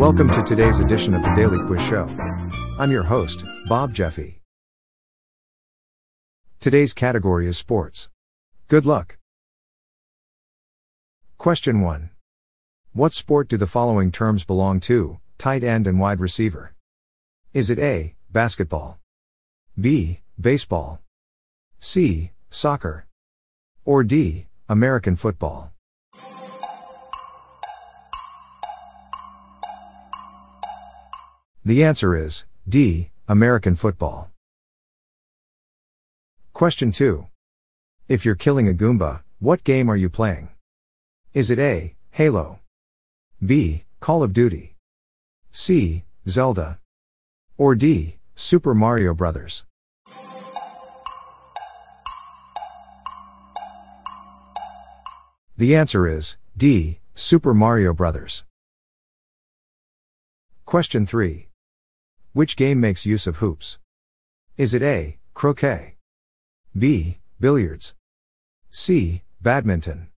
Welcome to today's edition of the Daily Quiz Show. I'm your host, Bob Jeffy. Today's category is sports. Good luck. Question 1. What sport do the following terms belong to, tight end and wide receiver? Is it A, basketball? B, baseball? C, soccer? Or D, American football? The answer is D, American football. Question 2. If you're killing a Goomba, what game are you playing? Is it A, Halo? B, Call of Duty? C, Zelda? Or D, Super Mario Bros.? The answer is D, Super Mario Bros. Question 3. Which game makes use of hoops? Is it A. Croquet? B. Billiards? C. Badminton?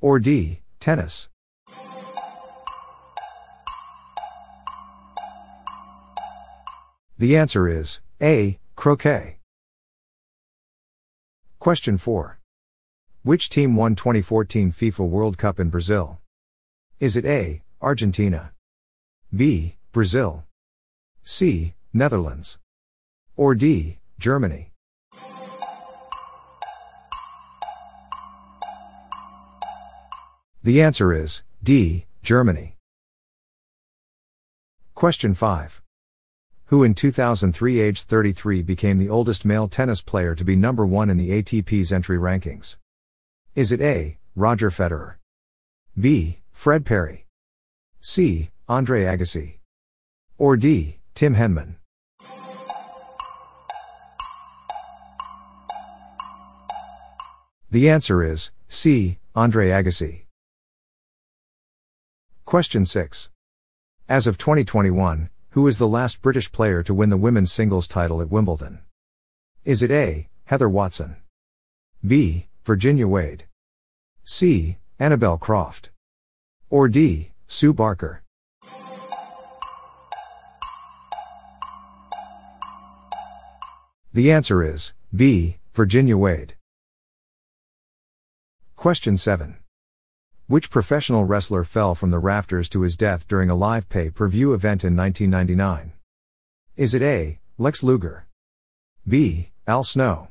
Or D. Tennis? The answer is A. Croquet. Question 4. Which team won 2014 FIFA World Cup in Brazil? Is it A. Argentina? B. Brazil? C. Netherlands. Or D. Germany. The answer is D. Germany. Question 5. Who in 2003 aged 33 became the oldest male tennis player to be number 1 in the ATP's entry rankings? Is it A. Roger Federer? B. Fred Perry? C. Andre Agassi? Or D. Tim Henman. The answer is C. Andre Agassi. Question 6. As of 2021, who is the last British player to win the women's singles title at Wimbledon? Is it A. Heather Watson? B. Virginia Wade? C. Annabel Croft? Or D. Sue Barker? The answer is B. Virginia Wade. Question 7. Which professional wrestler fell from the rafters to his death during a live pay per view event in 1999? Is it A. Lex Luger? B. Al Snow?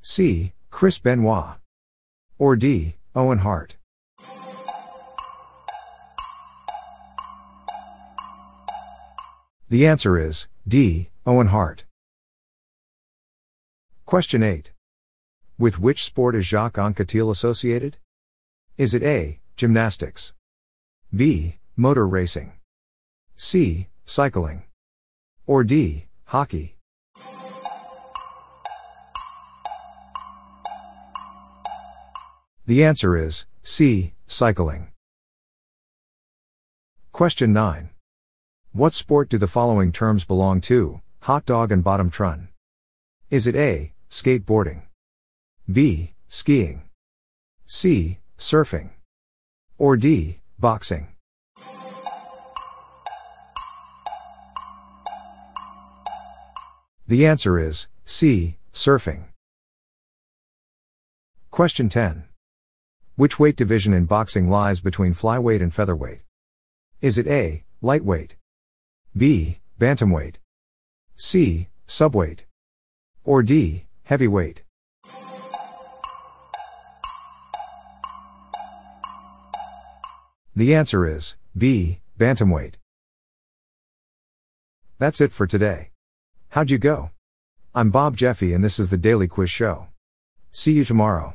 C. Chris Benoit? Or D. Owen Hart? The answer is D. Owen Hart. Question 8. With which sport is Jacques Anquetil associated? Is it A. Gymnastics? B. Motor racing? C. Cycling? Or D. Hockey? The answer is C. Cycling. Question 9. What sport do the following terms belong to? Hot dog and bottom turn. Is it A. Skateboarding. B. Skiing. C. Surfing. Or D. Boxing. The answer is C. Surfing. Question 10. Which weight division in boxing lies between flyweight and featherweight? Is it A. Lightweight? B. Bantamweight? C. Subweight? Or D. Heavyweight. The answer is B, bantamweight. That's it for today. How'd you go? I'm Bob Jeffy and this is the Daily Quiz Show. See you tomorrow.